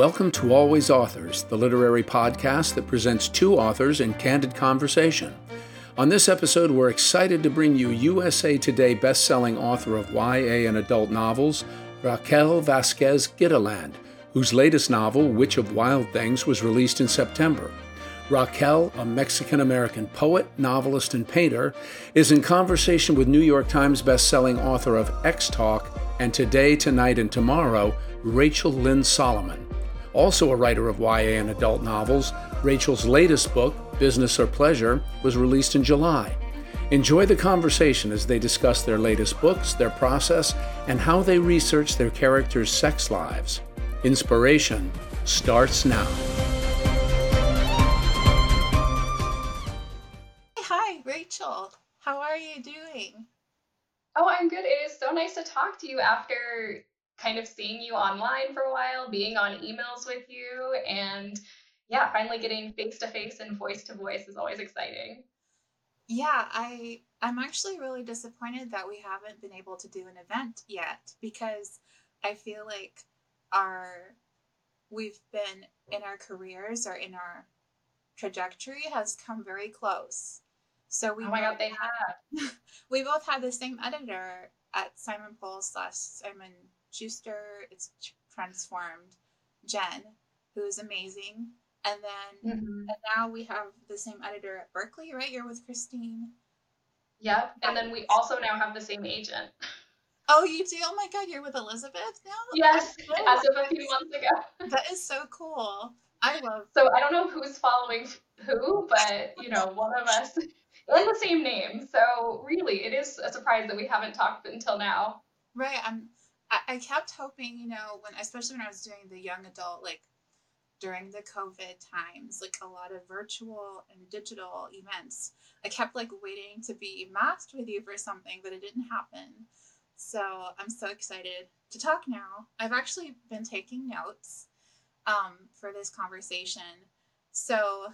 Welcome to Always Authors, the literary podcast that presents two authors in candid conversation. On this episode, we're excited to bring you USA Today best-selling author of YA and adult novels, Raquel Vasquez Gilliland, whose latest novel, Witch of Wild Things, was released in September. Raquel, a Mexican American poet, novelist, and painter, is in conversation with New York Times best-selling author of Ex Talk and Today, Tonight, and Tomorrow, Rachel Lynn Solomon. Also a writer of YA and adult novels, Rachel's latest book, Business or Pleasure, was released in July. Enjoy the conversation as they discuss their latest books, their process, and how they research their characters' sex lives. Inspiration starts now. Hi, Rachel. How are you doing? Oh, I'm good. It is so nice to talk to you after kind of seeing you online for a while, being on emails with you, and yeah, finally getting face to face and voice to voice is always exciting. Yeah, I I'm actually really disappointed that we haven't been able to do an event yet because I feel like our we've been in our careers or in our trajectory has come very close. So we oh my god, they have. we both had the same editor at Simon Pulse slash Simon Schuster. It's transformed Jen, who is amazing. And then mm-hmm. and now we have the same editor at Berkley, right? You're with Christine. Yep. And then we also now have the same agent. Oh, you do? Oh my God, you're with Elizabeth now? Yes, oh, as of a few months ago. that is so cool. I love. So I don't know who's following who, but you know, one of us and the same name. So really, it is a surprise that we haven't talked until now. Right. I'm. I, I kept hoping, you know, when especially when I was doing the young adult, like during the COVID times, like a lot of virtual and digital events. I kept like waiting to be masked with you for something, but it didn't happen. So I'm so excited to talk now. I've actually been taking notes um, for this conversation. So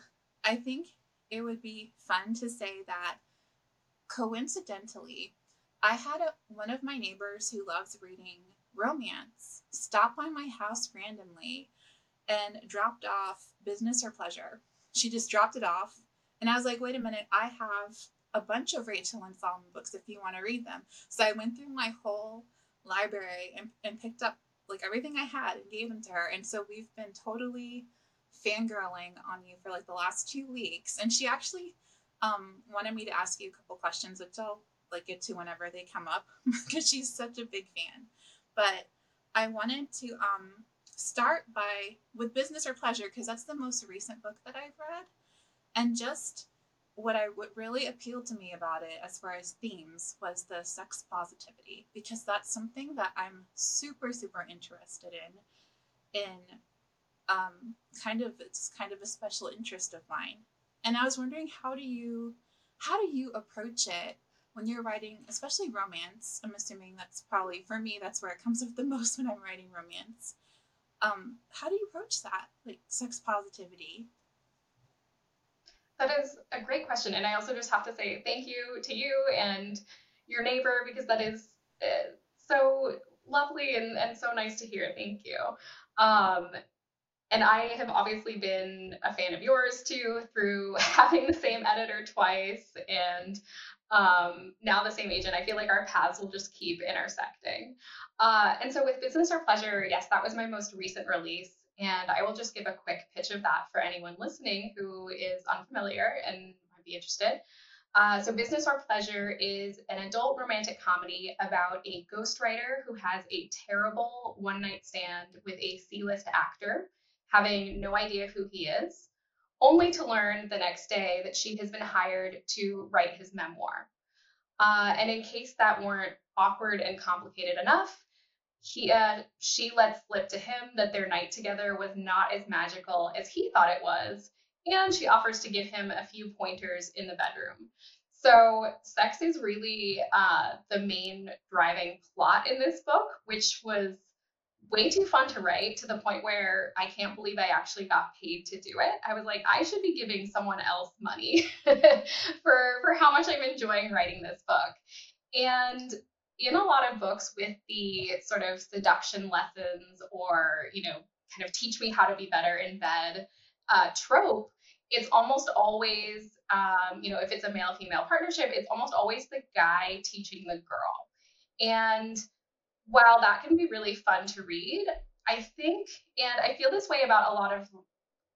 I think it would be fun to say that coincidentally, I had a, one of my neighbors who loves reading romance stopped by my house randomly and dropped off business or pleasure. She just dropped it off. And I was like, wait a minute, I have a bunch of Rachel Lynn Solomon books if you want to read them. So I went through my whole library and, and picked up like everything I had and gave them to her. And so we've been totally fangirling on you for like the last two weeks. And she actually um, wanted me to ask you a couple questions, which I'll like get to whenever they come up because she's such a big fan. But I wanted to um, start by with business or pleasure because that's the most recent book that I've read, and just what I what really appealed to me about it as far as themes was the sex positivity because that's something that I'm super super interested in in um, kind of it's kind of a special interest of mine. And I was wondering how do you how do you approach it when you're writing especially romance I'm assuming that's probably for me that's where it comes up the most when I'm writing romance um, how do you approach that like sex positivity that is a great question. And I also just have to say thank you to you and your neighbor because that is uh, so lovely and, and so nice to hear. Thank you. Um, and I have obviously been a fan of yours too through having the same editor twice and um, now the same agent. I feel like our paths will just keep intersecting. Uh, and so with Business or Pleasure, yes, that was my most recent release. And I will just give a quick pitch of that for anyone listening who is unfamiliar and might be interested. Uh, so, Business or Pleasure is an adult romantic comedy about a ghostwriter who has a terrible one night stand with a C list actor, having no idea who he is, only to learn the next day that she has been hired to write his memoir. Uh, and in case that weren't awkward and complicated enough, he uh, she let slip to him that their night together was not as magical as he thought it was, and she offers to give him a few pointers in the bedroom. So, sex is really uh, the main driving plot in this book, which was way too fun to write to the point where I can't believe I actually got paid to do it. I was like, I should be giving someone else money for for how much I'm enjoying writing this book. And in a lot of books with the sort of seduction lessons or, you know, kind of teach me how to be better in bed uh, trope, it's almost always, um, you know, if it's a male female partnership, it's almost always the guy teaching the girl. And while that can be really fun to read, I think, and I feel this way about a lot of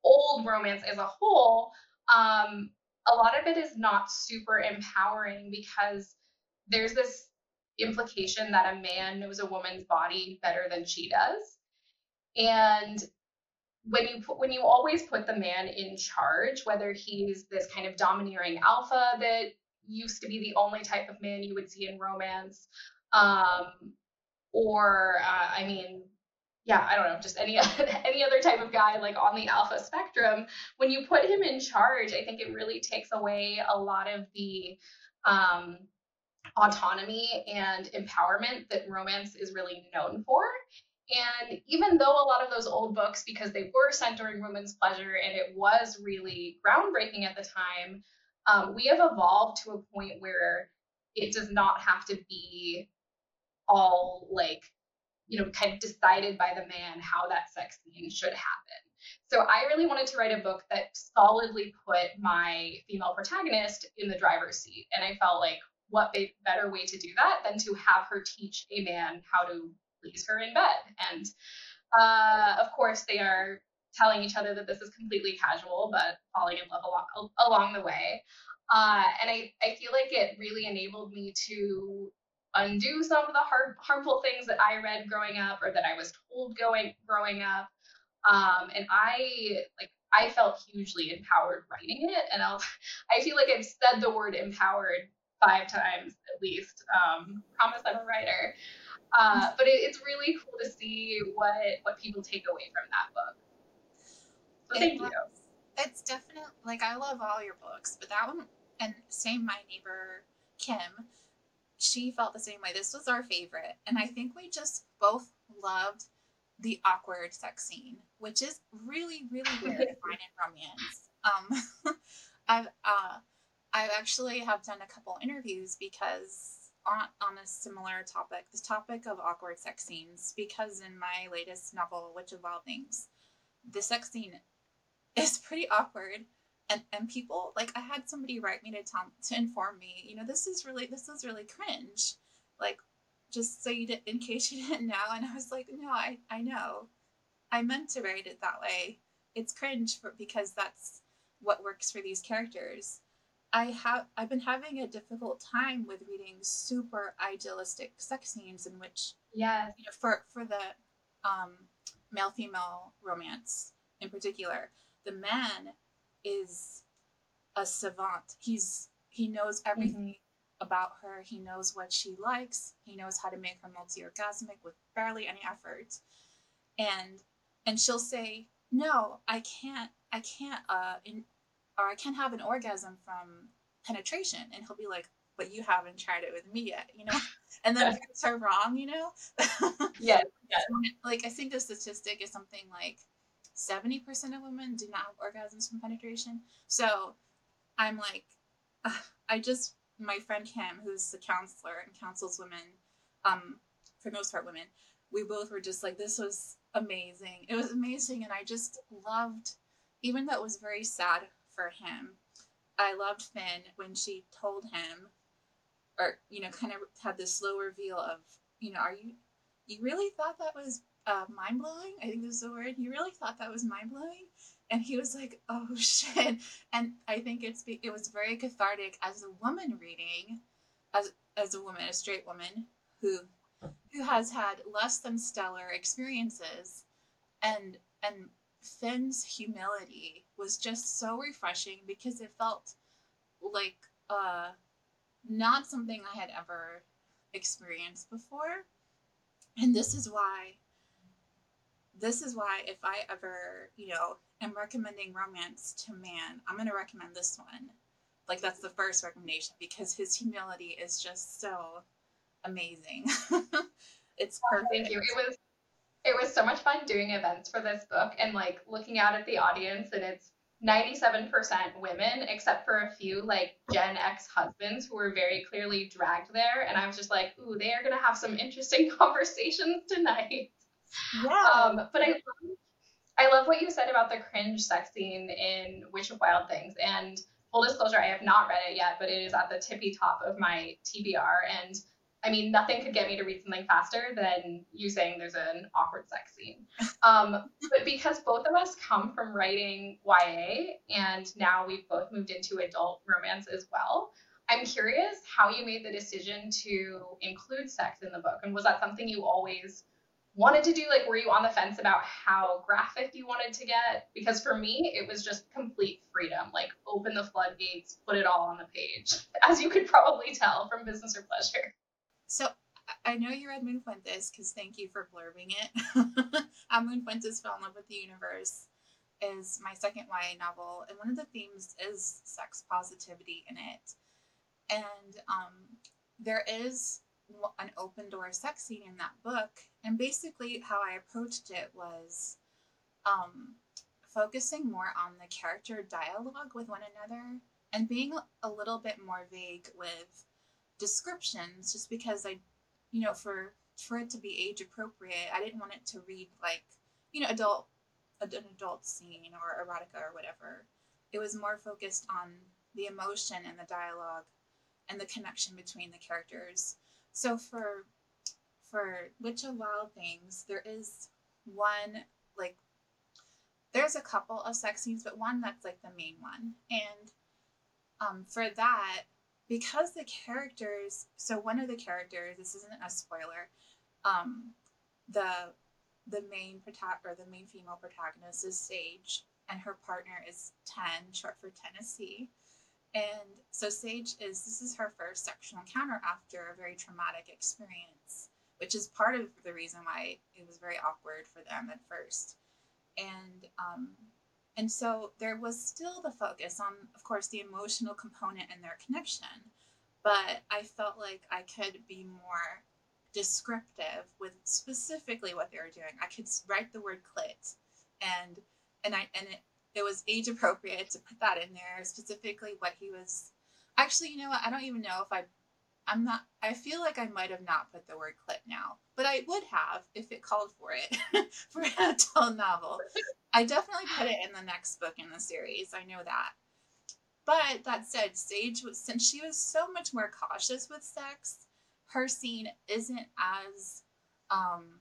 old romance as a whole, um, a lot of it is not super empowering because there's this implication that a man knows a woman's body better than she does. And when you put, when you always put the man in charge, whether he's this kind of domineering alpha that used to be the only type of man you would see in romance, um, or uh, I mean, yeah, I don't know, just any any other type of guy like on the alpha spectrum. When you put him in charge, I think it really takes away a lot of the um, autonomy and empowerment that romance is really known for. And even though a lot of those old books, because they were centering women's pleasure and it was really groundbreaking at the time, um, we have evolved to a point where it does not have to be all like, you know, kind of decided by the man how that sex scene should happen. So I really wanted to write a book that solidly put my female protagonist in the driver's seat. And I felt like what better way to do that than to have her teach a man how to please her in bed. And uh, of course, they are telling each other that this is completely casual, but falling in love along, along the way. Uh, and I, I feel like it really enabled me to undo some of the hard, harmful things that I read growing up or that I was told going growing up. Um, and I like I felt hugely empowered writing it, and I'll I feel like I've said the word empowered five times at least. Um, promise I'm a writer. Uh, but it, it's really cool to see what what people take away from that book. So thank you. It's definitely like I love all your books, but that one and same my neighbor Kim, she felt the same way. This was our favorite, and I think we just both loved the awkward sex scene, which is really really weird to find in romance. Um, I've uh, I actually have done a couple interviews because on, on a similar topic, the topic of awkward sex scenes, because in my latest novel, Witch of Wild Things, the sex scene is pretty awkward. And, and people like I had somebody write me to tell to inform me, you know, this is really this is really cringe. Like just so you did in case you didn't know. And I was like, no, I, I know. I meant to write it that way. It's cringe for because that's what works for these characters. I have I've been having a difficult time with reading super idealistic sex scenes in which yeah you know, for for the um, male female romance in particular the man is a savant he's he knows everything mm-hmm. about her he knows what she likes he knows how to make her multi-orgasmic with barely any effort and and she'll say no i can't i can't uh in, or I can't have an orgasm from penetration. And he'll be like, but you haven't tried it with me yet, you know? And then proves her wrong, you know? yeah. Like, I think the statistic is something like 70% of women do not have orgasms from penetration. So I'm like, uh, I just, my friend Kim, who's a counselor and counsels women, um, for most part women, we both were just like, this was amazing. It was amazing. And I just loved, even though it was very sad for him. I loved Finn when she told him, or you know, kind of had this slow reveal of, you know, are you, you really thought that was uh, mind blowing? I think this is the word. He really thought that was mind blowing? And he was like, oh shit. And I think it's it was very cathartic as a woman reading, as as a woman, a straight woman who who has had less than stellar experiences, and and Finn's humility was just so refreshing because it felt like uh, not something I had ever experienced before. And this is why this is why if I ever, you know, am recommending romance to man, I'm going to recommend this one. Like that's the first recommendation because his humility is just so amazing. it's perfect. Oh, thank you. It was it was so much fun doing events for this book and like looking out at the audience and it's 97% women except for a few like gen x husbands who were very clearly dragged there and i was just like ooh they are going to have some interesting conversations tonight yeah. Um, but i I love what you said about the cringe sex scene in Witch of Wild Things. And full disclosure, I have not read it yet, but it is at the tippy top of my TBR. And I mean, nothing could get me to read something faster than you saying there's an awkward sex scene. Um, but because both of us come from writing YA and now we've both moved into adult romance as well, I'm curious how you made the decision to include sex in the book. And was that something you always wanted to do? Like, were you on the fence about how graphic you wanted to get? Because for me, it was just complete freedom. Like, open the floodgates, put it all on the page, as you could probably tell from Business or Pleasure. So I know you read Moon Fuentes because thank you for blurbing it. How Moon Fuentes fell in love with the universe is my second YA novel, and one of the themes is sex positivity in it. And um, there is an open door sex scene in that book, and basically how I approached it was um, focusing more on the character dialogue with one another and being a little bit more vague with descriptions just because I, you know, for for it to be age appropriate, I didn't want it to read like, you know, adult an adult scene or erotica or whatever. It was more focused on the emotion and the dialogue and the connection between the characters. So for for Witch of Wild Things, there is one like there's a couple of sex scenes, but one that's like the main one. And um, for that, because the characters so one of the characters this isn't a spoiler um the the main prota- or the main female protagonist is sage and her partner is Tenn short for tennessee and so sage is this is her first sexual encounter after a very traumatic experience which is part of the reason why it was very awkward for them at first and um and so there was still the focus on, of course, the emotional component and their connection. But I felt like I could be more descriptive with specifically what they were doing. I could write the word clit and and I and it, it was age appropriate to put that in there, specifically what he was actually, you know what, I don't even know if I I'm not I feel like I might have not put the word "clit" now, but I would have if it called for it for an adult novel. I definitely put it in the next book in the series. I know that. But that said, Sage since she was so much more cautious with sex, her scene isn't as um,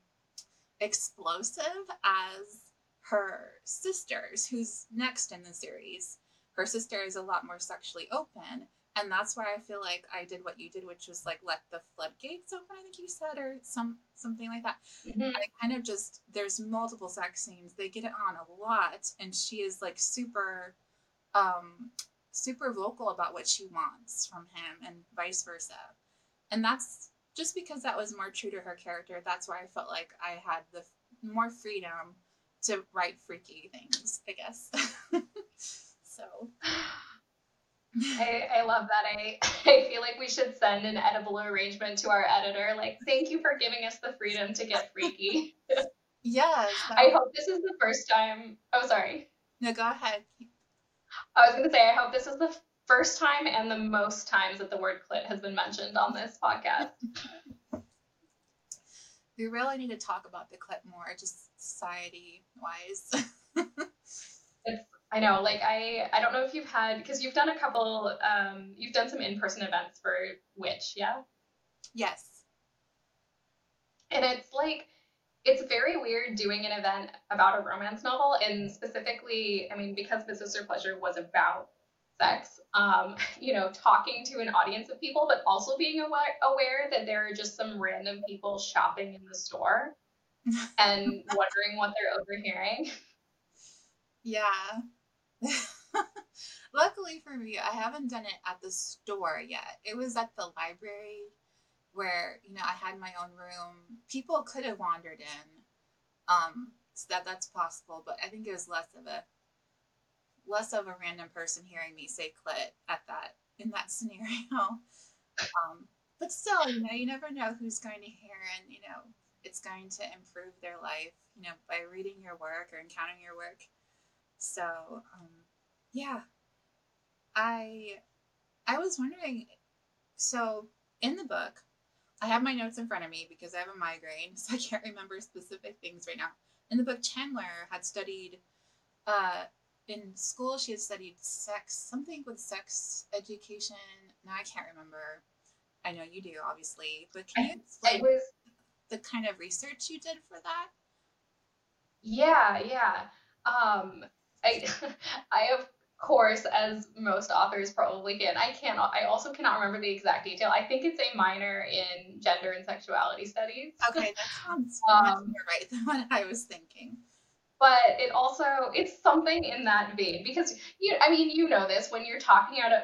explosive as her sister's, who's next in the series. Her sister is a lot more sexually open, and that's why I feel like I did what you did, which was like let the floodgates open. I think you said, or some something like that. Mm-hmm. I kind of just there's multiple sex scenes. They get it on a lot, and she is like super, um, super vocal about what she wants from him, and vice versa. And that's just because that was more true to her character. That's why I felt like I had the more freedom to write freaky things. I guess. so. I, I love that. I, I feel like we should send an edible arrangement to our editor. Like, thank you for giving us the freedom to get freaky. yes. I hope this is the first time. Oh, sorry. No, go ahead. I was going to say, I hope this is the first time and the most times that the word clit has been mentioned on this podcast. we really need to talk about the clit more, just society wise. I know, like I I don't know if you've had because you've done a couple um you've done some in-person events for Witch, yeah? Yes. And it's like it's very weird doing an event about a romance novel and specifically, I mean, because Business Sister Pleasure was about sex, um, you know, talking to an audience of people, but also being aware, aware that there are just some random people shopping in the store and wondering what they're overhearing. Yeah. Luckily for me, I haven't done it at the store yet. It was at the library where, you know, I had my own room. People could have wandered in. Um, so that that's possible, but I think it was less of a less of a random person hearing me say clit at that in that scenario. Um, but still, you know, you never know who's going to hear and, you know, it's going to improve their life, you know, by reading your work or encountering your work. So, um, yeah, I I was wondering. So in the book, I have my notes in front of me because I have a migraine, so I can't remember specific things right now. in the book, Chandler had studied uh, in school. She had studied sex, something with sex education. Now I can't remember. I know you do, obviously, but can you explain It was the kind of research you did for that? Yeah, yeah. Um, I, I of course, as most authors probably can, I cannot. I also cannot remember the exact detail. I think it's a minor in gender and sexuality studies. Okay, that sounds much Um, more right than what I was thinking. But it also it's something in that vein because you. I mean, you know this when you're talking out a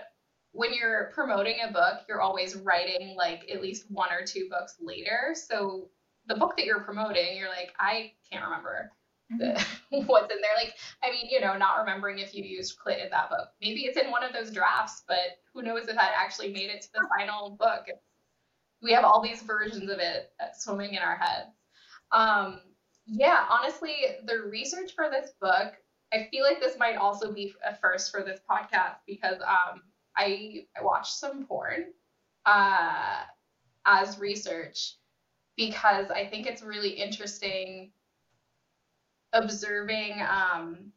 when you're promoting a book, you're always writing like at least one or two books later. So the book that you're promoting, you're like, I can't remember the, what's in there. Like, I mean, you know, not remembering if you used clit in that book. Maybe it's in one of those drafts, but who knows if that actually made it to the final book. We have all these versions of it swimming in our heads. Um, yeah, honestly, the research for this book, I feel like this might also be a first for this podcast because um, I, I watched some porn uh, as research because I think it's really interesting observing um,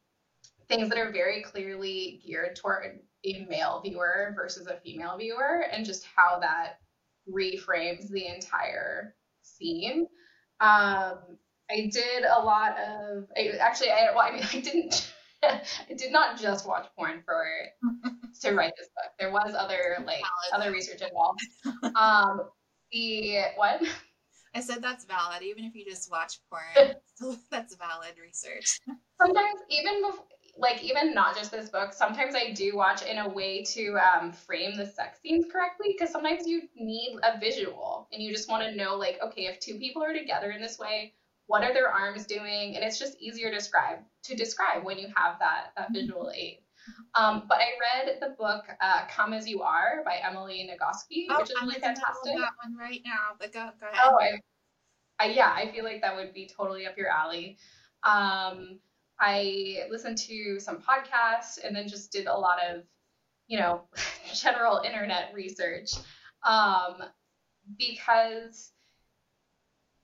things that are very clearly geared toward a male viewer versus a female viewer and just how that reframes the entire scene. Um, I did a lot of I, actually I well I mean I didn't I did not just watch porn for to write this book. There was other like other research involved. Um, the what? I said that's valid, even if you just watch porn. that's valid research. sometimes even bef- like even not just this book sometimes i do watch in a way to um, frame the sex scenes correctly because sometimes you need a visual and you just want to know like okay if two people are together in this way what are their arms doing and it's just easier to describe to describe when you have that that visual aid um, but i read the book uh, come as you are by emily nagoski Oh, which is I'm really in the middle of fantastic that one right now. But go, go ahead. Oh, I, I, yeah, I feel like that would be totally up your alley. Um, I listened to some podcasts and then just did a lot of, you know, general internet research um, because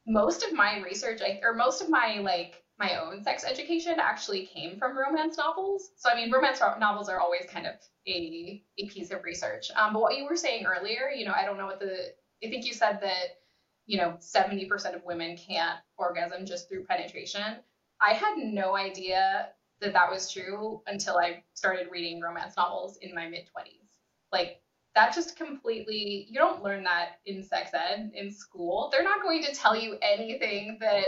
most of my research, I, or most of my like my own sex education actually came from romance novels. So I mean, romance ro- novels are always kind of a a piece of research. Um, but what you were saying earlier, you know, I don't know what the I think you said that you know 70% of women can't orgasm just through penetration. I had no idea that that was true until I started reading romance novels in my mid 20s. Like that just completely you don't learn that in sex ed in school. They're not going to tell you anything that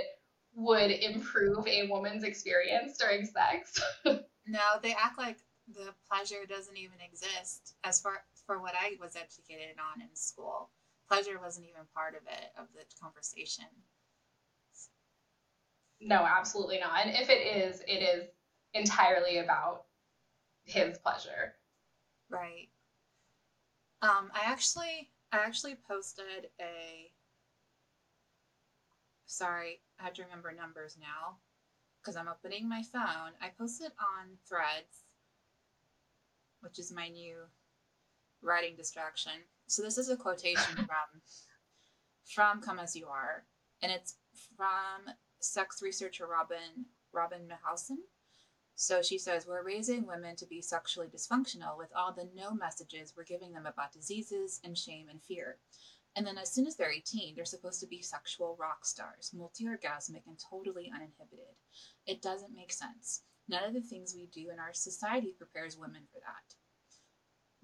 would improve a woman's experience during sex. No, they act like the pleasure doesn't even exist as far for what I was educated on in school. Pleasure wasn't even part of it of the conversation. no, absolutely not. And if it is, it is entirely about his pleasure. Right. Um, I actually I actually posted a sorry, I have to remember numbers now because I'm opening my phone. I posted on Threads, which is my new writing distraction. So this is a quotation from from Come As You Are, and it's from sex researcher Robin Robin Milhausen. So she says, We're raising women to be sexually dysfunctional with all the no messages we're giving them about diseases and shame and fear. And then as soon as they're 18, they're supposed to be sexual rock stars, multi orgasmic and totally uninhibited. It doesn't make sense. None of the things we do in our society prepares women for that.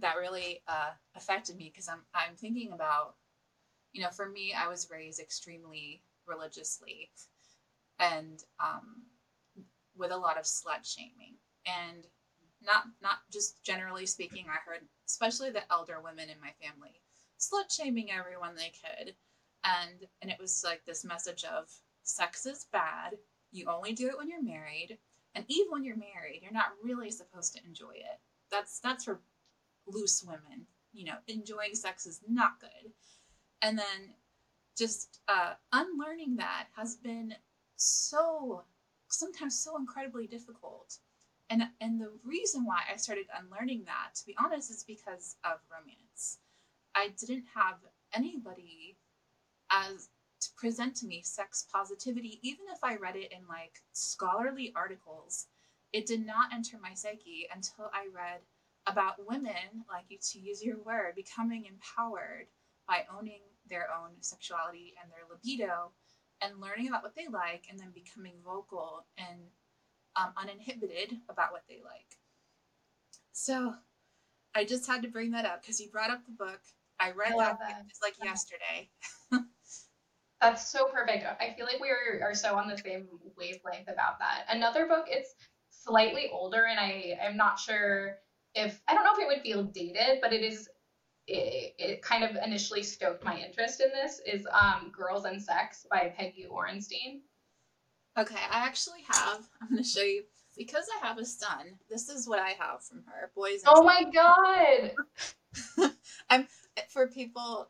That really uh, affected me because I'm, I'm thinking about, you know, for me, I was raised extremely religiously and um, with a lot of slut shaming and not not just generally speaking i heard especially the elder women in my family slut shaming everyone they could. And and it was like this message of sex is bad. You only do it when you're married. And even when you're married you're not really supposed to enjoy it. That's that's for loose women. You know enjoying sex is not good. And then just uh, unlearning that has been so sometimes so incredibly difficult. And and the reason why I started unlearning that, to be honest, is because of romance. I didn't have anybody as to present to me sex positivity, even if I read it in like scholarly articles, it did not enter my psyche until I read about women, like you to use your word, becoming empowered by owning their own sexuality and their libido and learning about what they like and then becoming vocal and um, uninhibited about what they like. So I just had to bring that up because you brought up the book. I read that, that. just like yesterday. That's so perfect. I feel like we are, are so on the same wavelength about that. Another book, it's slightly older, and I am not sure if I don't know if it would feel dated, but it is. It, it kind of initially stoked my interest in this is um, Girls and Sex by Peggy Orenstein. Okay, I actually have. I'm going to show you because I have a son. This is what I have from her. Boys. And oh my god! I'm for people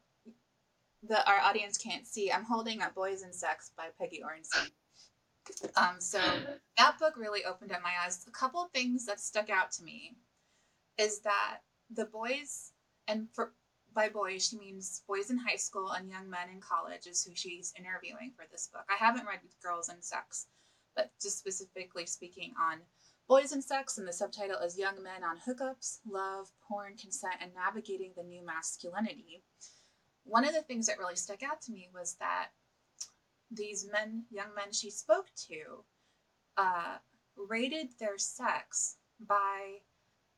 that our audience can't see. I'm holding up Boys and Sex by Peggy Orenstein. Um, so that book really opened up my eyes. A couple things that stuck out to me is that the boys, and for by boys she means boys in high school and young men in college is who she's interviewing for this book. I haven't read Girls and Sex, but just specifically speaking on boys and sex, and the subtitle is Young Men on Hookups, Love, Porn, Consent, and Navigating the New Masculinity. One of the things that really stuck out to me was that these men, young men she spoke to, uh, rated their sex by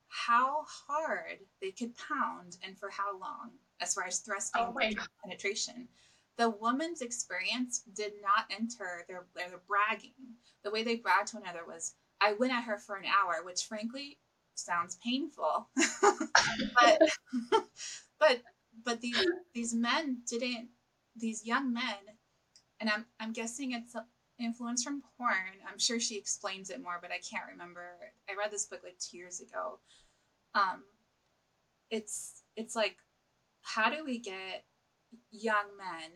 how hard they could pound and for how long, as far as thrusting oh penetration. The woman's experience did not enter their, their bragging. The way they bragged to one another was, I went at her for an hour, which frankly sounds painful. but but but these these men didn't these young men and I'm I'm guessing it's influence from porn. I'm sure she explains it more, but I can't remember. I read this book like two years ago. Um, it's it's like how do we get young men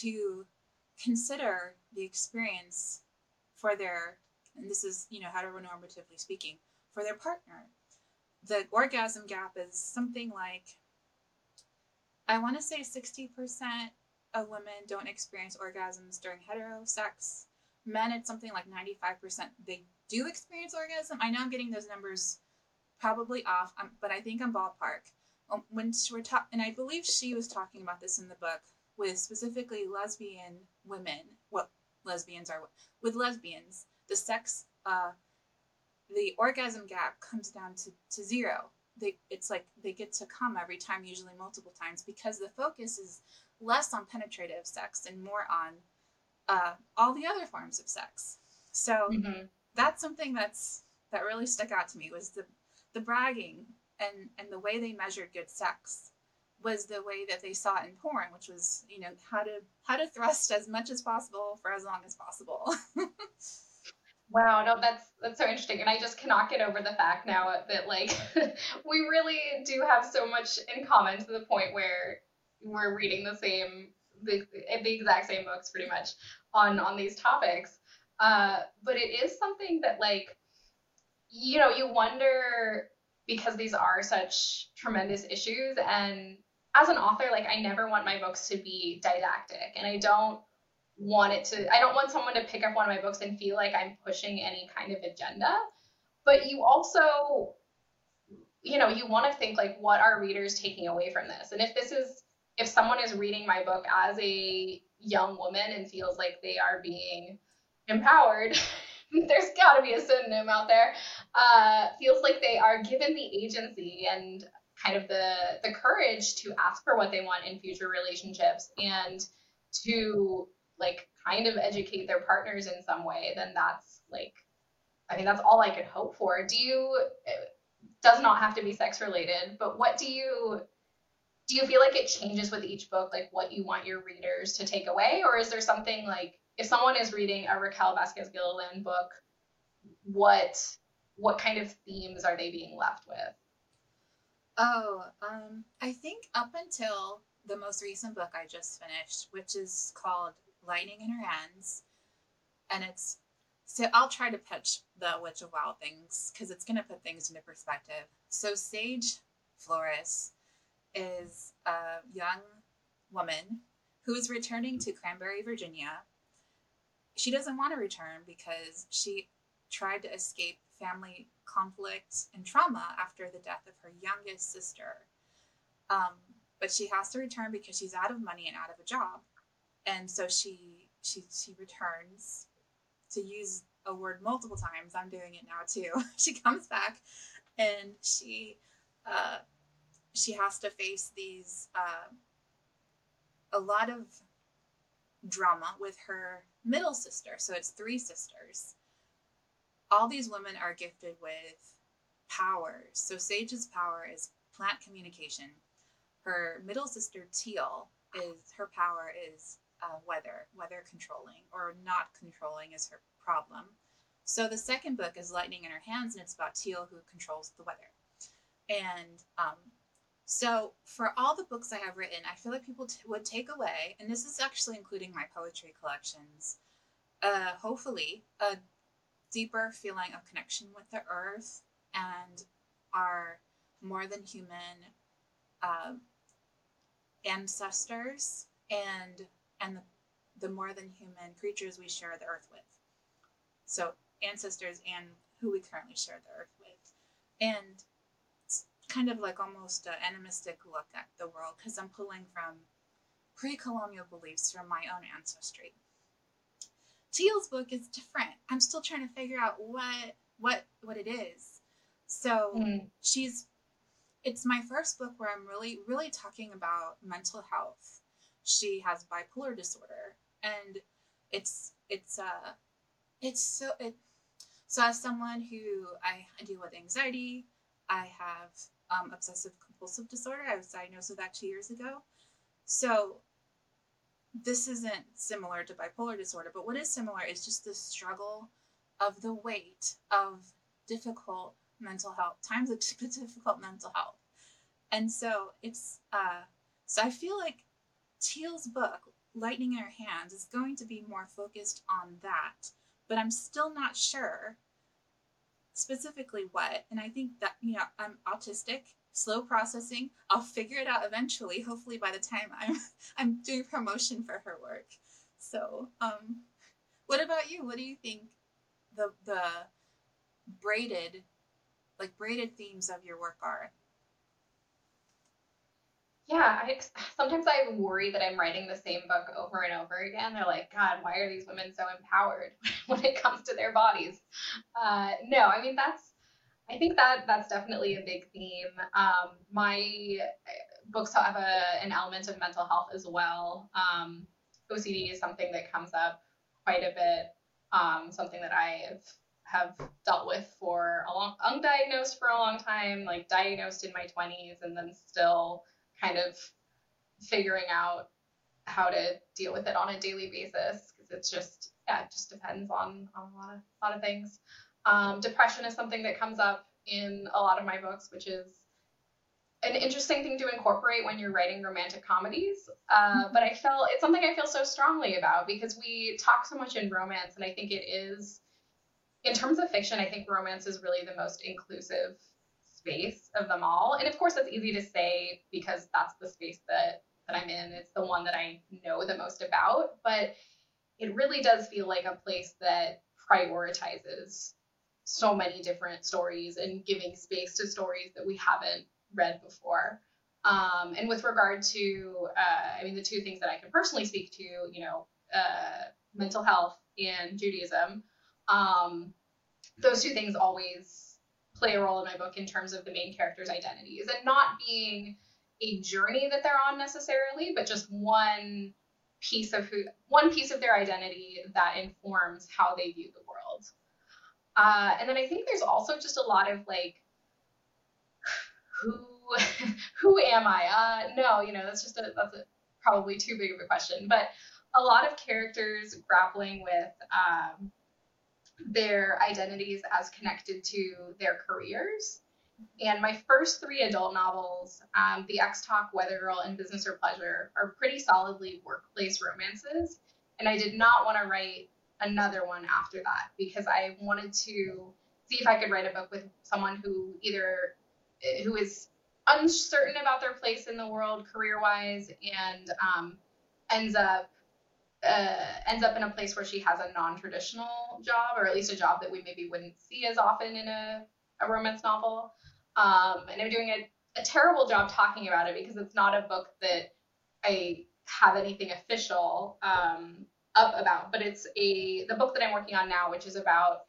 to consider the experience for their and this is you know heteronormatively speaking for their partner. The orgasm gap is something like i want to say 60% of women don't experience orgasms during heterosex men it's something like 95% they do experience orgasm. I know i'm getting those numbers probably off um, but i think i'm ballpark. Um, when we're talking and i believe she was talking about this in the book with specifically lesbian women, what lesbians are with lesbians, the sex, uh, the orgasm gap comes down to, to zero. They, it's like they get to come every time, usually multiple times, because the focus is less on penetrative sex and more on uh, all the other forms of sex. So mm-hmm. that's something that's that really stuck out to me was the the bragging and and the way they measured good sex was the way that they saw it in porn, which was, you know, how to how to thrust as much as possible for as long as possible. wow, no, that's that's so interesting. And I just cannot get over the fact now that like we really do have so much in common to the point where we're reading the same the, the exact same books pretty much on on these topics. Uh, but it is something that like you know you wonder because these are such tremendous issues and as an author, like I never want my books to be didactic and I don't want it to I don't want someone to pick up one of my books and feel like I'm pushing any kind of agenda. But you also you know, you want to think like what are readers taking away from this? And if this is if someone is reading my book as a young woman and feels like they are being empowered, there's got to be a synonym out there, uh, feels like they are given the agency and kind of the the courage to ask for what they want in future relationships and to like kind of educate their partners in some way then that's like i mean that's all i could hope for. Do you it does not have to be sex related but what do you do you feel like it changes with each book like what you want your readers to take away? Or is there something like if someone is reading a raquel vasquez gilliland book what what kind of themes are they being left with? Oh, um, I think up until the most recent book I just finished, which is called Lightning in Her Hands, and it's so I'll try to pitch the Witch of Wild Things because it's going to put things into perspective. So Sage Flores is a young woman who's returning to Cranberry, Virginia. She doesn't want to return because she tried to escape family conflict and trauma after the death of her youngest sister. Um, but she has to return because she's out of money and out of a job. And so she she she returns to use a word multiple times. I'm doing it now too. she comes back and she uh, she has to face these uh, a lot of drama with her middle sister. So it's three sisters. All these women are gifted with powers. So Sage's power is plant communication. Her middle sister Teal is her power is uh, weather, weather controlling or not controlling is her problem. So the second book is Lightning in Her Hands, and it's about Teal who controls the weather. And um, so for all the books I have written, I feel like people t- would take away, and this is actually including my poetry collections, uh, hopefully a deeper feeling of connection with the earth and our more than human uh, ancestors and and the, the more than human creatures we share the earth with. So ancestors and who we currently share the earth with. And it's kind of like almost an animistic look at the world because I'm pulling from pre-colonial beliefs from my own ancestry. Teal's book is different. I'm still trying to figure out what what what it is. So mm. she's it's my first book where I'm really really talking about mental health she has bipolar disorder. And it's it's uh it's so it so as someone who I, deal with anxiety i have um, obsessive compulsive disorder. I was diagnosed with that two years ago. So this isn't similar to bipolar disorder but what is similar is just the struggle of the weight of difficult mental health times of difficult mental health. And so it's uh so i feel like Teal's book, Lightning in Her Hands, is going to be more focused on that, but I'm still not sure specifically what. And I think that, you know, I'm autistic, slow processing. I'll figure it out eventually, hopefully by the time I'm I'm doing promotion for her work. So, um what about you? What do you think the the braided like braided themes of your work are? Yeah, I sometimes I worry that I'm writing the same book over and over again. They're like, God, why are these women so empowered when it comes to their bodies? Uh, no, I mean that's. I think that that's definitely a big theme. Um, my books have a, an element of mental health as well. Um, OCD is something that comes up quite a bit. Um, something that I have have dealt with for a long, undiagnosed for a long time, like diagnosed in my 20s, and then still kind of figuring out how to deal with it on a daily basis because it's just yeah it just depends on, on a lot of a lot of things. Um, depression is something that comes up in a lot of my books which is an interesting thing to incorporate when you're writing romantic comedies. Uh, but i feel it's something i feel so strongly about because we talk so much in romance and i think it is in terms of fiction i think romance is really the most inclusive space of them all. And of course, that's easy to say because that's the space that, that I'm in. It's the one that I know the most about. But it really does feel like a place that prioritizes so many different stories and giving space to stories that we haven't read before. Um, and with regard to, uh, I mean, the two things that I can personally speak to, you know, uh, mental health and Judaism, um, those two things always play a role in my book in terms of the main character's identities and not being a journey that they're on necessarily, but just one piece of who one piece of their identity that informs how they view the world. Uh, and then I think there's also just a lot of like who who am I? Uh, no, you know that's just a that's a, probably too big of a question, but a lot of characters grappling with um, their identities as connected to their careers. And my first three adult novels, um, The Ex Talk, Weather Girl, and Business or Pleasure, are pretty solidly workplace romances. And I did not want to write another one after that because I wanted to see if I could write a book with someone who either who is uncertain about their place in the world career wise and um, ends up uh, ends up in a place where she has a non-traditional job, or at least a job that we maybe wouldn't see as often in a, a romance novel. Um, and I'm doing a, a terrible job talking about it because it's not a book that I have anything official um, up about, but it's a the book that I'm working on now, which is about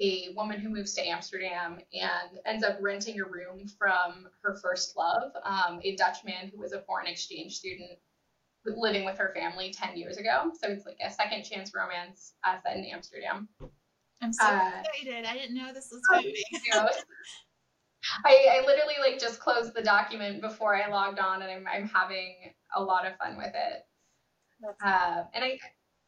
a woman who moves to Amsterdam and ends up renting a room from her first love, um, a Dutch man who was a foreign exchange student living with her family 10 years ago. So it's like a second chance romance uh, set in Amsterdam. I'm so uh, excited. I didn't know this was coming. I, I literally like just closed the document before I logged on and I'm, I'm having a lot of fun with it. Uh, and I,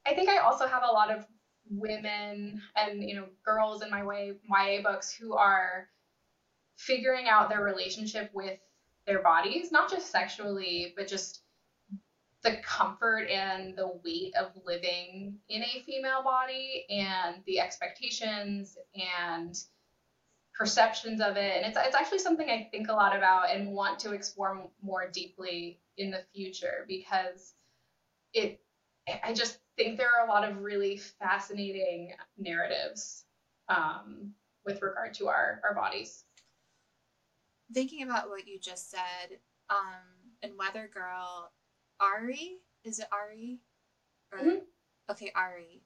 I think I also have a lot of women and, you know, girls in my way, YA books who are figuring out their relationship with their bodies, not just sexually, but just the comfort and the weight of living in a female body and the expectations and perceptions of it and it's it's actually something I think a lot about and want to explore more deeply in the future because it I just think there are a lot of really fascinating narratives um, with regard to our our bodies. Thinking about what you just said, um, in Weather Girl, Ari, is it Ari? Or, mm-hmm. Okay, Ari.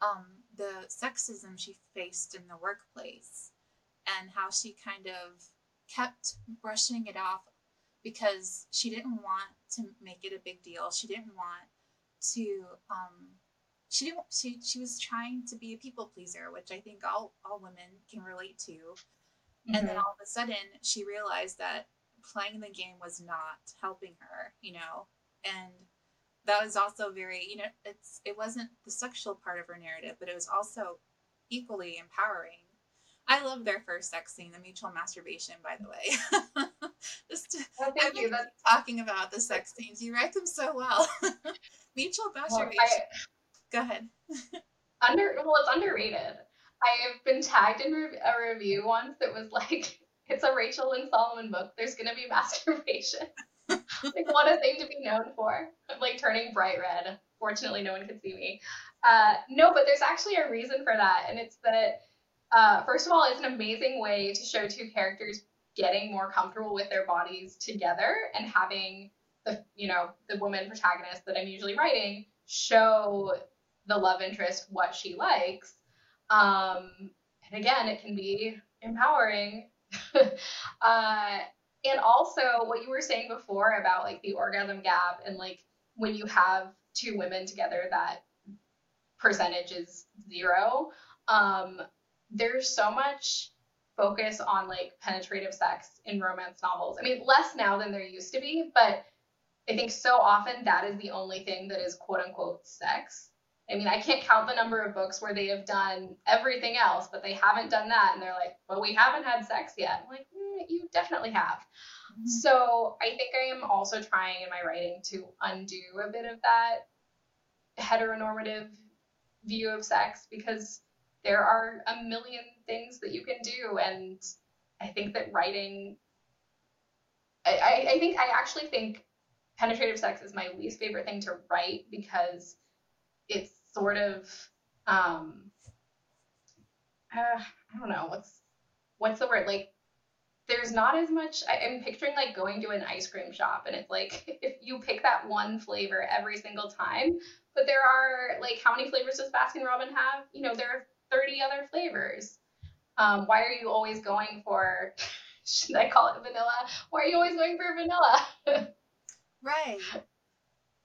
Um, the sexism she faced in the workplace and how she kind of kept brushing it off because she didn't want to make it a big deal. She didn't want to um she didn't she she was trying to be a people pleaser, which I think all all women can relate to. Mm-hmm. And then mm-hmm. all of a sudden she realized that playing the game was not helping her, you know. And that was also very, you know, it's it wasn't the sexual part of her narrative, but it was also equally empowering I love their first sex scene, the mutual masturbation, by the way. Just oh, thank you. That's... talking about the sex scenes. You write them so well. mutual masturbation. Well, I... Go ahead. Under well, it's underrated. I have been tagged in re- a review once that was like, "It's a Rachel Lynn Solomon book. There's gonna be masturbation." like what a thing to be known for. I'm like turning bright red. Fortunately, no one could see me. Uh, no, but there's actually a reason for that, and it's that uh, first of all, it's an amazing way to show two characters getting more comfortable with their bodies together and having the you know the woman protagonist that I'm usually writing show the love interest what she likes. Um, and again, it can be empowering. uh, and also what you were saying before about like the orgasm gap and like when you have two women together that percentage is zero um, there's so much focus on like penetrative sex in romance novels. I mean, less now than there used to be, but I think so often that is the only thing that is quote unquote sex. I mean, I can't count the number of books where they have done everything else, but they haven't done that. And they're like, but we haven't had sex yet. I'm like, mm, you definitely have. Mm-hmm. So I think I am also trying in my writing to undo a bit of that heteronormative view of sex because there are a million things that you can do. And I think that writing, I, I think, I actually think penetrative sex is my least favorite thing to write because it's sort of, um, uh, I don't know, what's, what's the word? Like, there's not as much I, am picturing like going to an ice cream shop and it's like if you pick that one flavor every single time but there are like how many flavors does baskin robin have you know there are 30 other flavors. Um, why are you always going for, should I call it vanilla? Why are you always going for vanilla? right.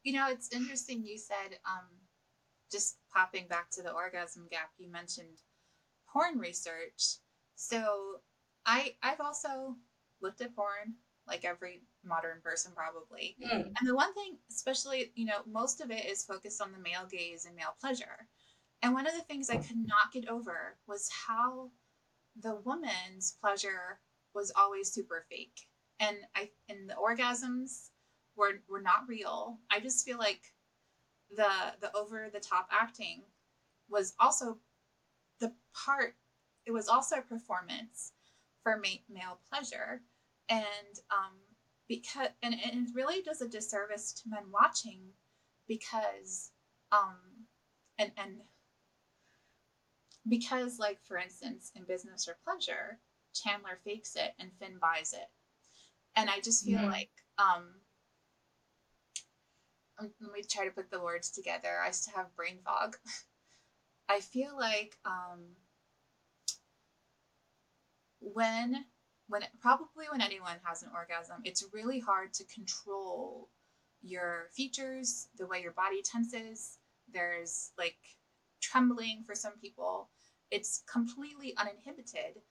You know, it's interesting you said, um, just popping back to the orgasm gap, you mentioned porn research. So I I've also looked at porn like every modern person probably. Mm. And the one thing, especially, you know, most of it is focused on the male gaze and male pleasure. And one of the things I could not get over was how the woman's pleasure was always super fake. And I and the orgasms were were not real. I just feel like the the over the top acting was also the part it was also a performance for ma- male pleasure and um because and, and it really does a disservice to men watching because um and and because like for instance in business or pleasure chandler fakes it and finn buys it and i just feel Mhm. like um let me try to put the words together i still have brain fog. I feel like um when when probably when anyone has an orgasm it's really hard to control your features the way your body tenses. There's like trembling for some people. It's completely uninhibited.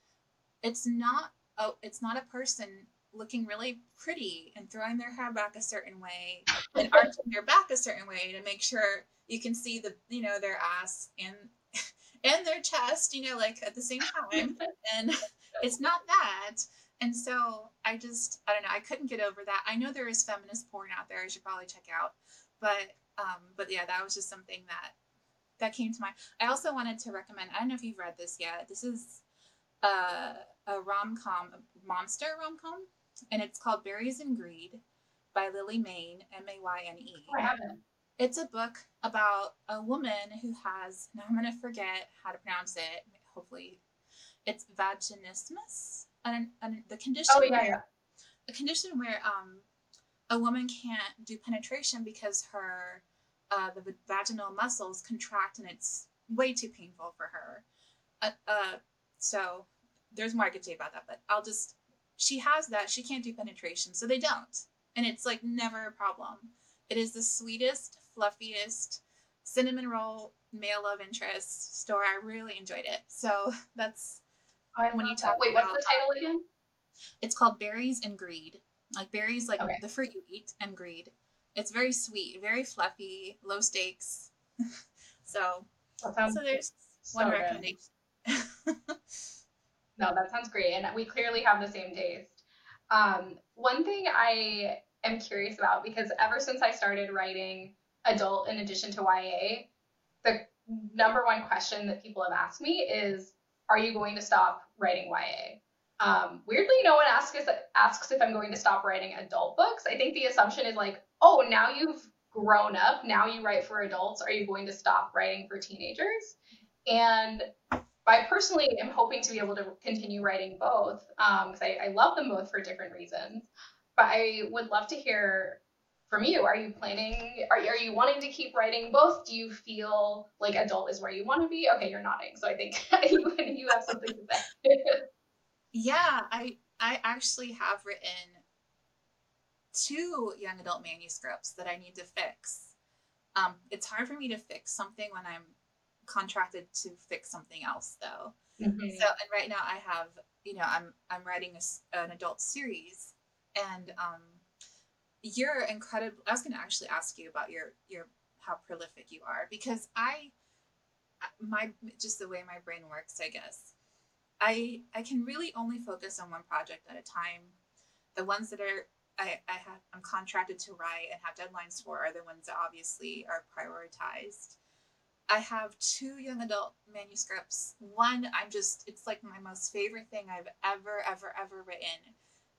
It's not oh it's not a person looking really pretty and throwing their hair back a certain way and arching their back a certain way to make sure you can see the you know their ass and and their chest you know like at the same time. And it's not that. And so i just i don't know i couldn't get over that. I know there is feminist porn out there i should probably check out. But um but yeah that was just something that that came to mind. I also wanted to recommend i don't know if you've read this yet this is uh, a rom-com a monster rom-com and it's called berries and greed by lily mayne Oh, haven't. it's a book about a woman who has now i'm going to forget how to pronounce it hopefully it's vaginismus and, and the condition Oh yeah, where, yeah. a condition where um a woman can't do penetration because her uh, the vaginal muscles contract and it's way too painful for her uh, uh, so there's more i could say about that but i'll just she has that she can't do penetration so they don't. And it's like never a problem. It is the sweetest fluffiest cinnamon roll male love interest story i really enjoyed it. So that's I when you love that. talk Wait, what's the title again? it's called berries and greed. Like berries like Okay. the fruit you eat and greed. It's very sweet very fluffy low stakes. So so there's so one good. recommendation No, that sounds great. And we clearly have the same taste. Um, one thing I am curious about, because ever since I started writing adult in addition to YA, the number one question that people have asked me is, are you going to stop writing YA? Um, weirdly, no one asks, asks if I'm going to stop writing adult books. I think the assumption is like, oh, now you've grown up, now you write for adults. Are you going to stop writing for teenagers? And I personally am hoping to be able to continue writing both because I, I love them both for different reasons. But I would love to hear from you. Are you planning? Are, are you wanting to keep writing both? Do you feel like adult is where you want to be? Okay, you're nodding, so I think you, you have something to say. yeah i i actually have written two young adult manuscripts that i need to fix um it's hard for me to fix something when i'm contracted to fix something else though Mhm. So, and right now I have, you know, I'm I'm writing a an adult series, and um, you're incredible. I was going to actually ask you about your your how prolific you are because I, my just the way my brain works, I guess. I I can really only focus on one project at a time. The ones that are I, I have I'm contracted to write and have deadlines for are the ones that obviously are prioritized. I have two young adult manuscripts. One, I'm just, it's like my most favorite thing I've ever, ever, ever written.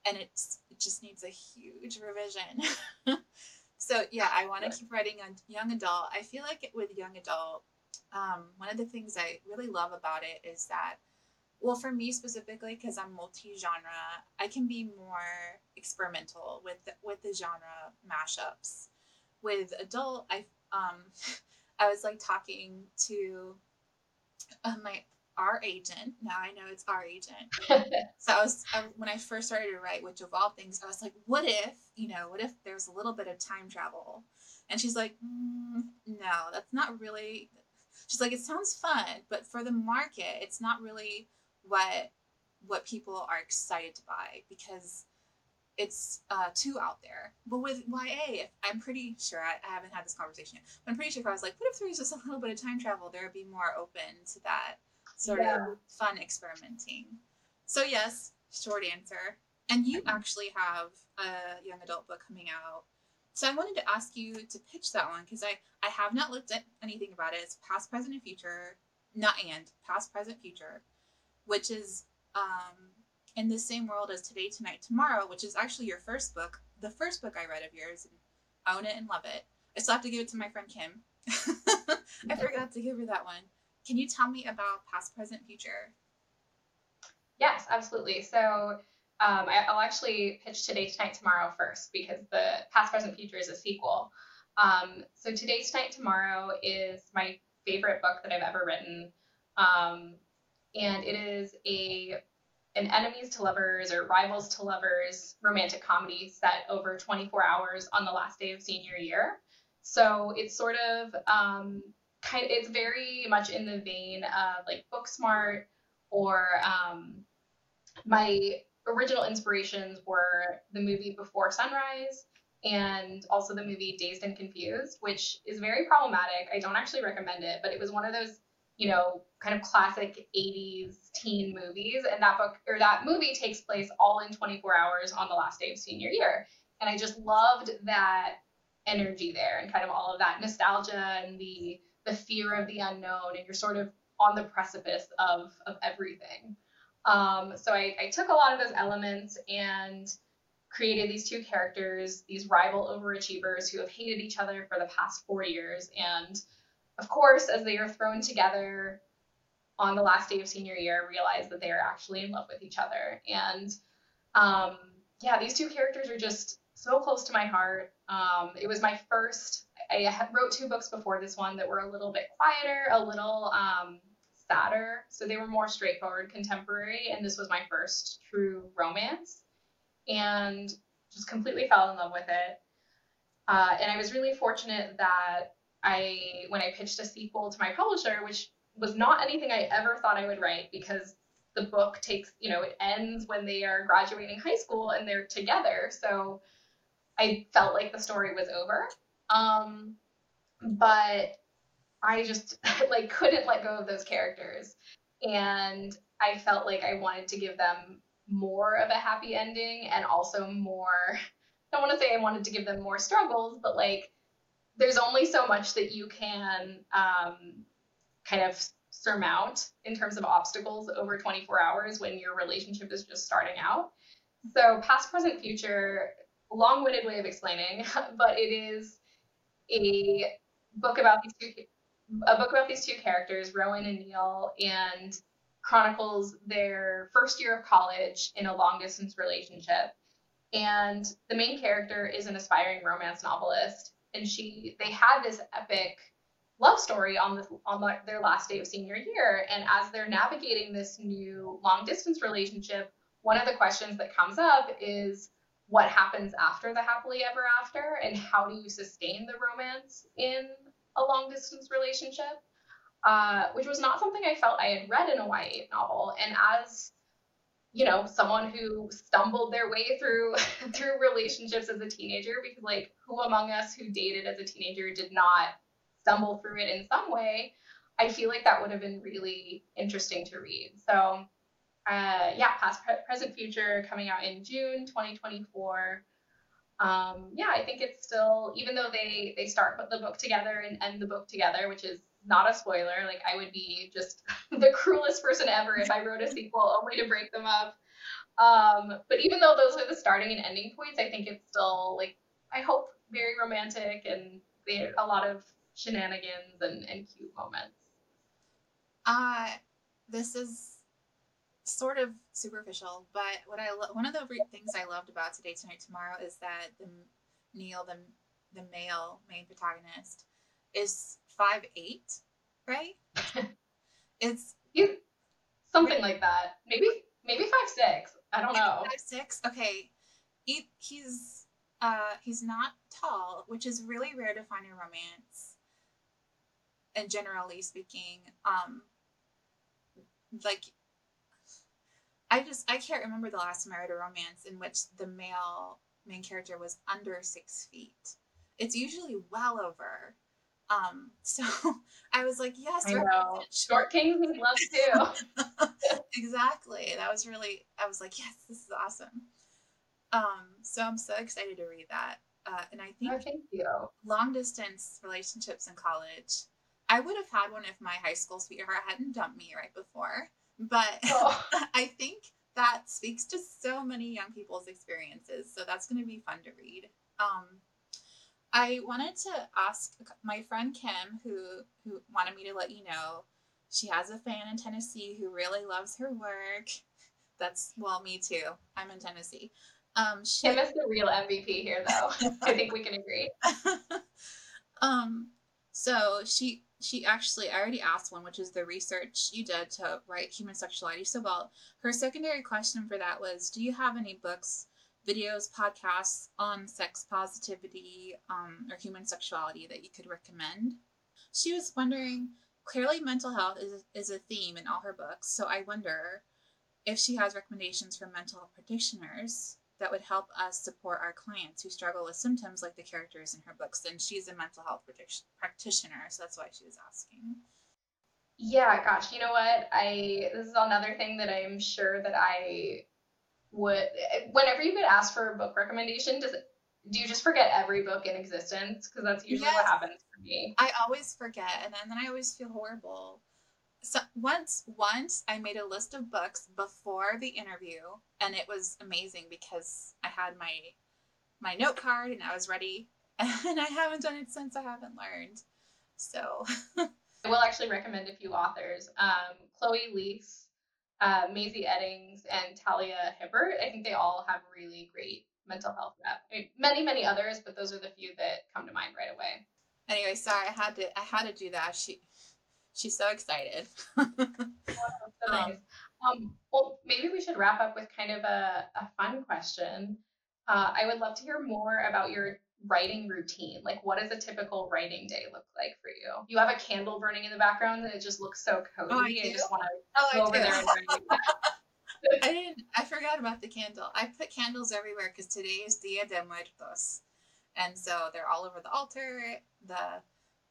And it's, it just needs a huge revision. so, yeah, I want to keep writing on young adult. I feel like with young adult, um, one of the things I really love about it is that, well, for me specifically, because I'm multi-genre, I can be more experimental with with the genre mashups. With adult, I um, I was like talking to uh, my our agent. Now I know it's our agent. So I was I, when I first started to write, which of all things, I was like, what if you know, what if there's a little bit of time travel? And she's like, mm, no, that's not really. She's like, it sounds fun, but for the market, it's not really what what people are excited to buy because it's uh, too out there. But with YA, if, I'm pretty sure I, I haven't had this conversation yet. But I'm pretty sure if I was like, what if there was just a little bit of time travel, there would be more open to that sort Yeah. of fun experimenting. So yes, short answer. And you actually have a young adult book coming out. So I wanted to ask you to pitch that one because I I have not looked at anything about it. It's past, present, and future, not and past, present, future, which is um, in the same world as Today, Tonight, Tomorrow, which is actually your first book, the first book I read of yours, and own it and love it. I still have to give it to my friend Kim. I forgot to give her that one. Can you tell me about past, present, future? Yes, absolutely. So um, I, will actually pitch Today Tonight Tomorrow first because the Past Present Future is a sequel. Um, so Today Tonight Tomorrow is my favorite book that I've ever written, um, and it is a an enemies to lovers or rivals to lovers romantic comedy set over 24 hours on the last day of senior year. So it's sort of um, kind of it's very much in the vein of like Booksmart or um, my original inspirations were the movie Before Sunrise and also the movie Dazed and Confused, which is very problematic. I don't actually recommend it, but it was one of those, you know, kind of classic 80s teen movies. And that book or that movie takes place all in 24 hours on the last day of senior year. And I just loved that energy there and kind of all of that nostalgia and the the fear of the unknown and you're sort of on the precipice of of everything. Um, so I, I took a lot of those elements and created these two characters, these rival overachievers who have hated each other for the past four years. And of course, as they are thrown together on the last day of senior year, realize that they are actually in love with each other. And um, yeah, these two characters are just so close to my heart. Um, it was my first, I wrote two books before this one that were a little bit quieter, a little um, sadder. So they were more straightforward contemporary. And this was my first true romance. And just completely fell in love with it. Uh, and I was really fortunate that I, when I pitched a sequel to my publisher, which was not anything I ever thought I would write because the book takes, you know, it ends when they are graduating high school and they're together. So I felt like the story was over. Um, but I just like couldn't let go of those characters. And I felt like I wanted to give them more of a happy ending and also more I don't want to say I wanted to give them more struggles, but like there's only so much that you can um, kind of surmount in terms of obstacles over 24 hours when your relationship is just starting out. So, past, present, future, long winded way of explaining, but it is a book about these two a book about these two characters, Rowan and Neil, and chronicles their first year of college in a long distance relationship. And the main character is an aspiring romance novelist, and she they had this epic love story on the on the, their last day of senior year. And as they're navigating this new long distance relationship, one of the questions that comes up is what happens after the happily ever after, and how do you sustain the romance in a long distance relationship, uh, which was not something I felt I had read in a YA novel. And as you know, someone who stumbled their way through through relationships as a teenager, because like who among us who dated as a teenager did not stumble through it in some way? I feel like that would have been really interesting to read. So, uh, yeah, past, pre- present, future, coming out in June 2024 um, yeah, I think it's still even though they they start the book together and end the book together, which is not a spoiler. Like I would be just the cruelest person ever if I wrote a sequel only to break them up. Um, but even though those are the starting and ending points, I think it's still like I hope very romantic and there a lot of shenanigans and, and cute moments. Uh this is sort of superficial, but what I lo- one of the re- things I loved about Today Tonight Tomorrow is that the Neil, the the male main protagonist, is five eight, right? it's He's something like that. Maybe maybe five six. I don't know. Five six. Okay, he, he's uh he's not tall, which is really rare to find in romance. And generally speaking, um, like I just I can't remember the last time I read a romance in which the male main character was under six feet. It's usually well over. Um, so I was like, yes, I know. short kings need love too. exactly. That was really I was like, yes, this is awesome. Um, so I'm so excited to read that. Uh, and I think oh, thank you. long distance relationships in college. I would have had one if my high school sweetheart hadn't dumped me right before. But oh. I think that speaks to so many young people's experiences. So that's going to be fun to read. Um, I wanted to ask my friend Kim, who who wanted me to let you know, she has a fan in Tennessee who really loves her work. That's well, me too. I'm in Tennessee. Um, she, Kim is the real MVP here, though. I think we can agree. um, so she she actually I already asked one, which is the research you did to write human sexuality so well. Her secondary question for that was, do you have any books, videos, podcasts on sex positivity um, or human sexuality that you could recommend? She was wondering. Clearly, mental health is is a theme in all her books, so I wonder if she has recommendations for mental health practitioners that would help us support our clients who struggle with symptoms like the characters in her books. And she's a mental health practitioner, so that's why she was asking. Yeah, gosh, you know what? I this is another thing that I'm sure that I would whenever you get asked for a book recommendation, does do you just forget every book in existence? Because that's usually yes. what happens for me. I always forget, and then, and then I always feel horrible so once once I made a list of books before the interview and it was amazing because I had my my note card and I was ready and I haven't done it since I haven't learned. So I will actually recommend a few authors. Um, Chloe Liese, uh, Mazey Eddings, and Talia Hibbert. I think they all have really great mental health rep. I mean, many, many others, but those are the few that come to mind right away. Anyway, sorry, I had to I had to do that. She she's so excited. oh, so nice. Um, um, well, maybe we should wrap up with kind of a, a fun question. Uh, I would love to hear more about your writing routine. Like, what does a typical writing day look like for you? You have a candle burning in the background, and it just looks so cozy. Oh, I, I just want to oh, go I over do. there and I didn't. I forgot about the candle. I put candles everywhere because today is Dia de Muertos, and so they're all over the altar. The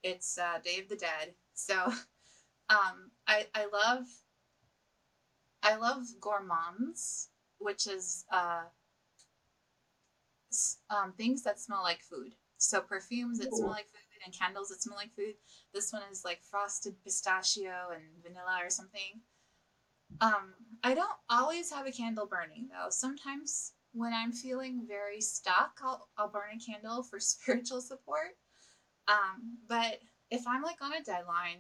it's uh, Day of the Dead, so um, I I love I love gourmands, which is uh, um, things that smell like food. So perfumes that smell like food and candles that smell like food. This one is like frosted pistachio and vanilla or something. Um, I don't always have a candle burning though. Sometimes when I'm feeling very stuck, I'll, I'll burn a candle for spiritual support. Um, but if I'm like on a deadline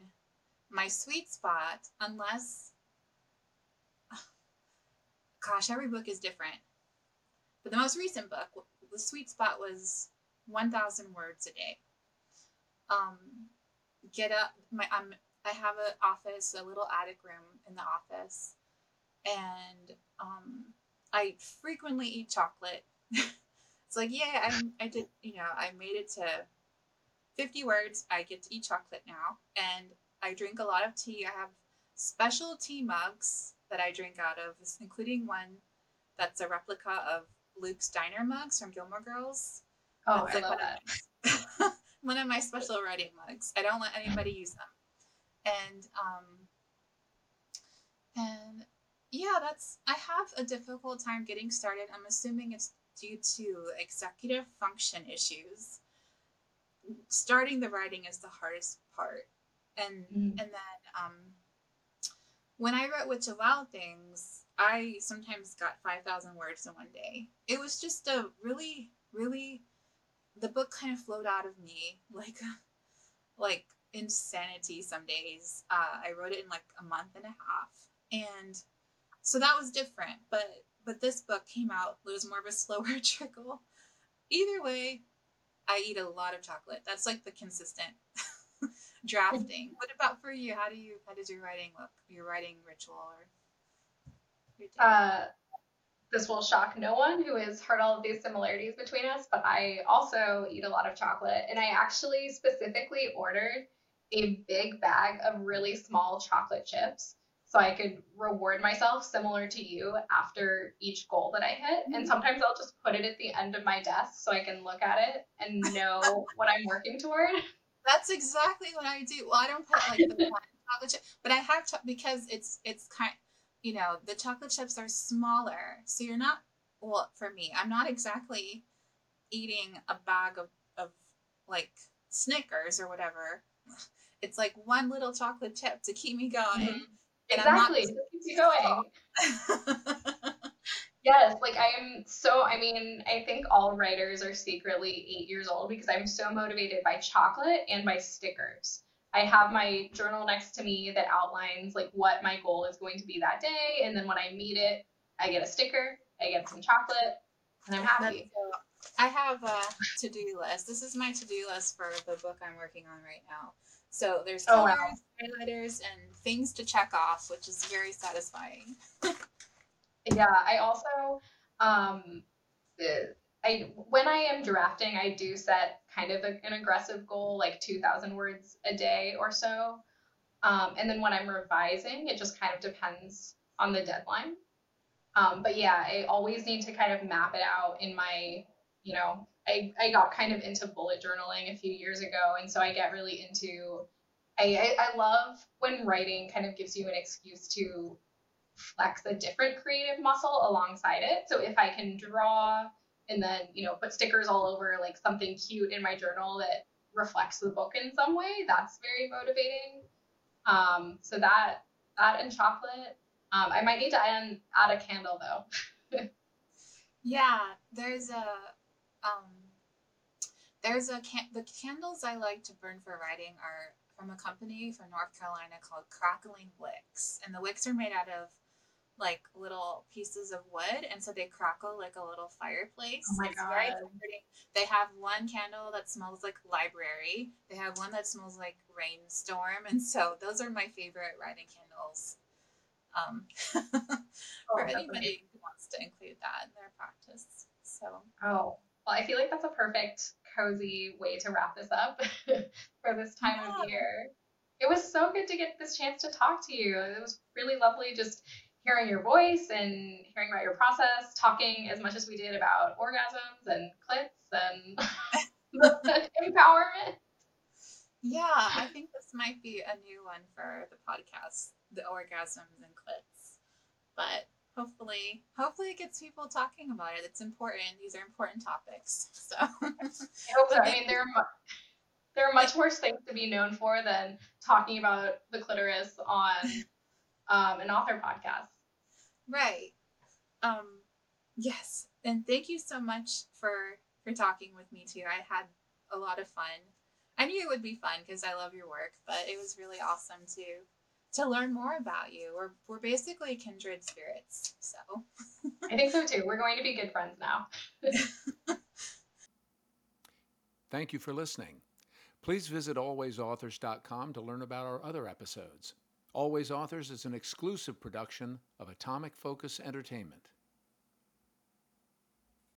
my sweet spot, unless, gosh, every book is different. But the most recent book, the sweet spot was 1,000 words a day. Um, get up, my, I'm, I have an office, a little attic room in the office, and um, I frequently eat chocolate. it's like, yeah, I, I did, you know, I made it to 50 words. I get to eat chocolate now, and I drink a lot of tea. I have special tea mugs that I drink out of, including one that's a replica of Luke's diner mugs from Gilmore Girls. Oh, that's I like love one that. Of, one of my special writing mugs. I don't let anybody use them. And um and yeah, that's I have a difficult time getting started. I'm assuming it's due to executive function issues. Starting the writing is the hardest part and mm. and then um, when I wrote Witch of Wild Things, I sometimes got five thousand words in one day. It was just a really, really, the book kind of flowed out of me like, like insanity. Some days uh, I wrote it in like a month and a half, and so that was different. But but this book came out. It was more of a slower trickle. Either way, I eat a lot of chocolate. That's like the consistent drafting. what about for you? How do you how does your writing look? Your writing ritual or uh, this will shock no one who has heard all of these similarities between us, but I also eat a lot of chocolate and I actually specifically ordered a big bag of really small chocolate chips so I could reward myself similar to you after each goal that I hit. And mm-hmm. sometimes I'll just put it at the end of my desk so I can look at it and know what I'm working toward. That's exactly what I do. Well, I don't put like the chocolate chip, but I have to because it's it's kind. You know, the chocolate chips are smaller, so you're not. Well, for me, I'm not exactly eating a bag of of like Snickers or whatever. It's like one little chocolate chip to keep me going. Mm-hmm. Exactly, keep you going. Yes, like I am so, I mean, I think all writers are secretly eight years old because I'm so motivated by chocolate and by stickers. I have my journal next to me that outlines like what my goal is going to be that day. And then when I meet it, I get a sticker, I get some chocolate, and I'm happy. I have a to do list. This is my to do list for the book I'm working on right now. So there's colors, oh, wow. highlighters, and things to check off, which is very satisfying. yeah, I also um, I when I am drafting, I do set kind of a, an aggressive goal, like 2,000 words a day or so. Um, and then when I'm revising, it just kind of depends on the deadline. Um, but yeah, I always need to kind of map it out in my, you know, I, I got kind of into bullet journaling a few years ago. And so I get really into, I, I, I love when writing kind of gives you an excuse to flex a different creative muscle alongside it. So if I can draw and then, you know, put stickers all over like something cute in my journal that reflects the book in some way, that's very motivating. Um, so that, that and chocolate. Um, I might need to add, add a candle though. yeah, there's a, um, there's a can- the candles I like to burn for writing are from a company from North Carolina called Crackling Wicks, and the wicks are made out of like little pieces of wood and so they crackle like a little fireplace. Oh my it's God. very comforting. They have one candle that smells like library. They have one that smells like rainstorm. And so those are my favorite writing candles. Um, for oh, anybody who wants to include that in their practice. So Oh. Well, I feel like that's a perfect cozy way to wrap this up for this time yeah. of year. It was so good to get this chance to talk to you. It was really lovely just hearing your voice and hearing about your process, talking as much as we did about orgasms and clits and empowerment. Yeah, I think this might be a new one for the podcast, the orgasms and clits. But hopefully, hopefully it gets people talking about it. It's important. These are important topics. So I hope so. I mean, there are there are much worse things to be known for than talking about the clitoris on um, an author podcast. Right. Um, yes. And thank you so much for for talking with me too. I had a lot of fun. I knew it would be fun because I love your work, but it was really awesome to to learn more about you. We're we're basically kindred spirits. So I think so too. We're going to be good friends now. Thank you for listening. Please visit alwaysauthors.com to learn about our other episodes. Always Authors is an exclusive production of Atomic Focus Entertainment.